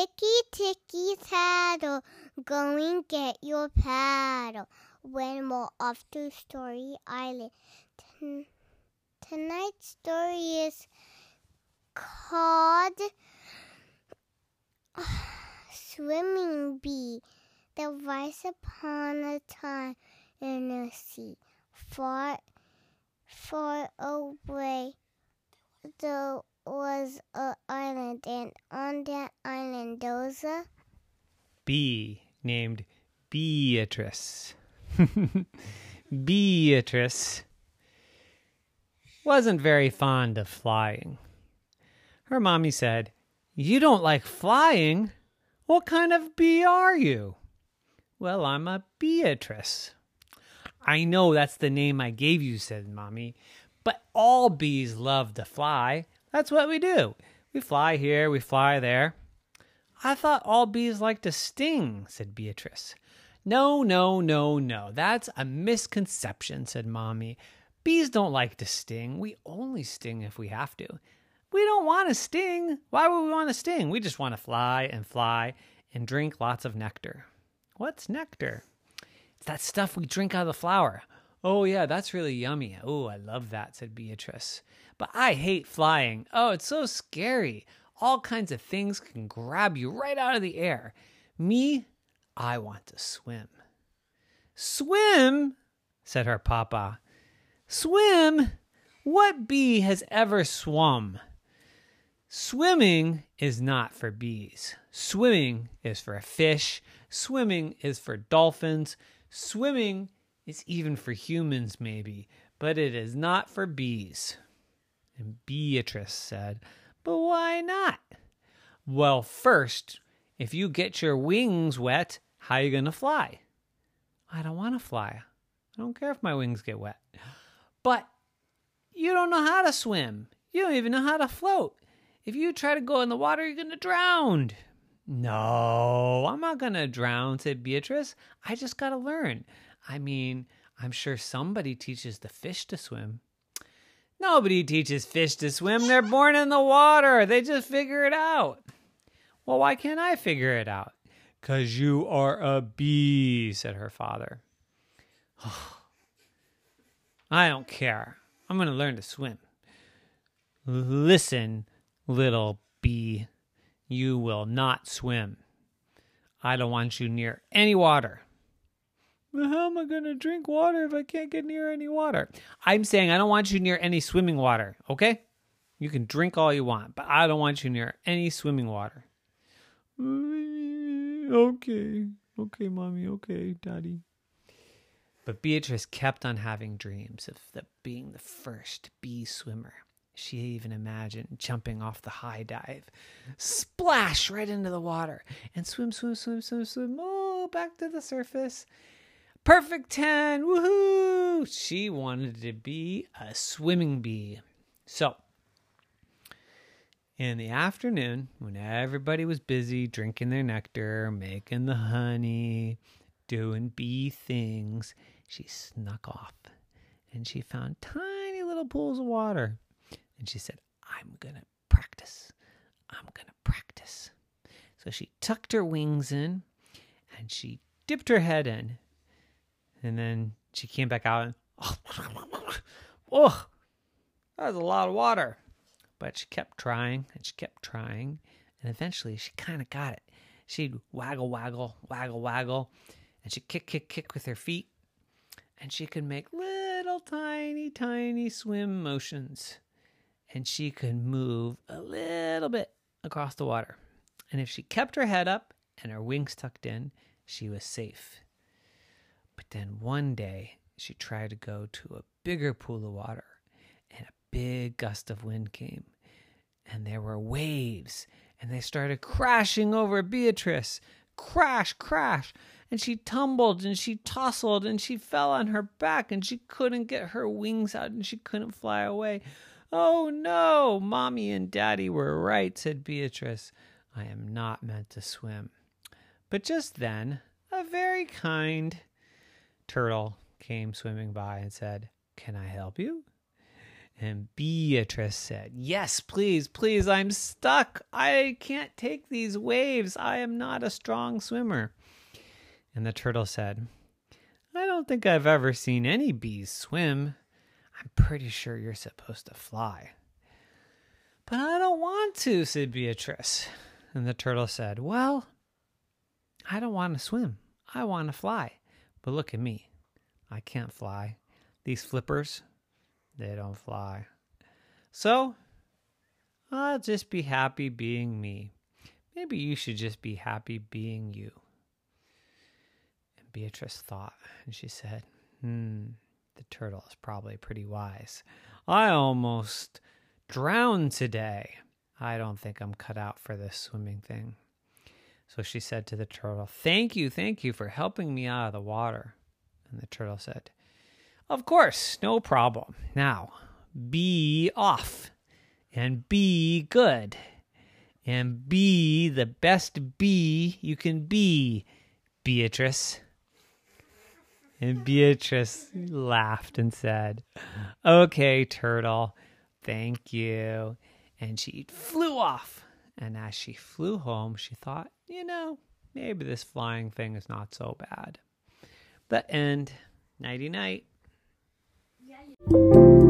Ticky ticky taddle, go and get your paddle. When we're off to Story Island. Ton- tonight's story is called Swimming Bee. There was upon a time in the sea, far, far away, there was an island, and on that island there was a bee named Beatrice. Beatrice wasn't very fond of flying. Her mommy said, You don't like flying? What kind of bee are you? Well, I'm a Beatrice. I know that's the name I gave you, said Mommy, but all bees love to fly. That's what we do. We fly here, we fly there. I thought all bees like to sting, said Beatrice. No, no, no, no. That's a misconception, said Mommy. Bees don't like to sting. We only sting if we have to. We don't want to sting. Why would we want to sting? We just want to fly and fly and drink lots of nectar. What's nectar? It's that stuff we drink out of the flower. Oh, yeah, that's really yummy. Oh, I love that, said Beatrice. But I hate flying. Oh, it's so scary. All kinds of things can grab you right out of the air. Me, I want to swim. Swim? said her papa. Swim? What bee has ever swum? Swimming is not for bees. Swimming is for fish. Swimming is for dolphins. Swimming is even for humans, maybe, but it is not for bees. And Beatrice said, But why not? Well, first, if you get your wings wet, how are you going to fly? I don't want to fly. I don't care if my wings get wet. But you don't know how to swim. You don't even know how to float. If you try to go in the water, you're going to drown. No, I'm not going to drown, said Beatrice. I just got to learn. I mean, I'm sure somebody teaches the fish to swim. Nobody teaches fish to swim. They're born in the water. They just figure it out. Well, why can't I figure it out? Because you are a bee, said her father. Oh, I don't care. I'm going to learn to swim. Listen, little bee, you will not swim. I don't want you near any water. How am I going to drink water if I can't get near any water? I'm saying I don't want you near any swimming water, okay? You can drink all you want, but I don't want you near any swimming water. Mm, okay, okay, mommy, okay, daddy. But Beatrice kept on having dreams of the, being the first bee swimmer. She even imagined jumping off the high dive, splash right into the water, and swim, swim, swim, swim, swim, oh, back to the surface. Perfect 10, woohoo! She wanted to be a swimming bee. So, in the afternoon, when everybody was busy drinking their nectar, making the honey, doing bee things, she snuck off and she found tiny little pools of water. And she said, I'm going to practice. I'm going to practice. So she tucked her wings in and she dipped her head in. And then she came back out and, oh, that was a lot of water. But she kept trying and she kept trying. And eventually she kind of got it. She'd waggle, waggle, waggle, waggle. And she'd kick, kick, kick with her feet. And she could make little tiny, tiny swim motions and she could move a little bit across the water. And if she kept her head up and her wings tucked in, she was safe. But then one day, she tried to go to a bigger pool of water, and a big gust of wind came, and there were waves, and they started crashing over Beatrice. Crash, crash. And she tumbled and she tousled and she fell on her back and she couldn't get her wings out and she couldn't fly away. Oh no, Mommy and Daddy were right, said Beatrice. I am not meant to swim. But just then, a very kind turtle came swimming by and said, Can I help you? And Beatrice said, Yes, please, please, I'm stuck. I can't take these waves. I am not a strong swimmer. And the turtle said, I don't think I've ever seen any bees swim. I'm pretty sure you're supposed to fly. But I don't want to, said Beatrice. And the turtle said, Well, I don't want to swim. I want to fly. But look at me. I can't fly. These flippers, they don't fly. So, I'll just be happy being me. Maybe you should just be happy being you. And Beatrice thought, and she said, Hmm, the turtle is probably pretty wise. I almost drowned today. I don't think I'm cut out for this swimming thing. So she said to the turtle, Thank you, thank you for helping me out of the water. And the turtle said, Of course, no problem. Now, be off and be good and be the best bee you can be, Beatrice. And Beatrice laughed and said, Okay, turtle, thank you. And she flew off. And as she flew home, she thought, you know, maybe this flying thing is not so bad. The end. Nighty night. Yeah.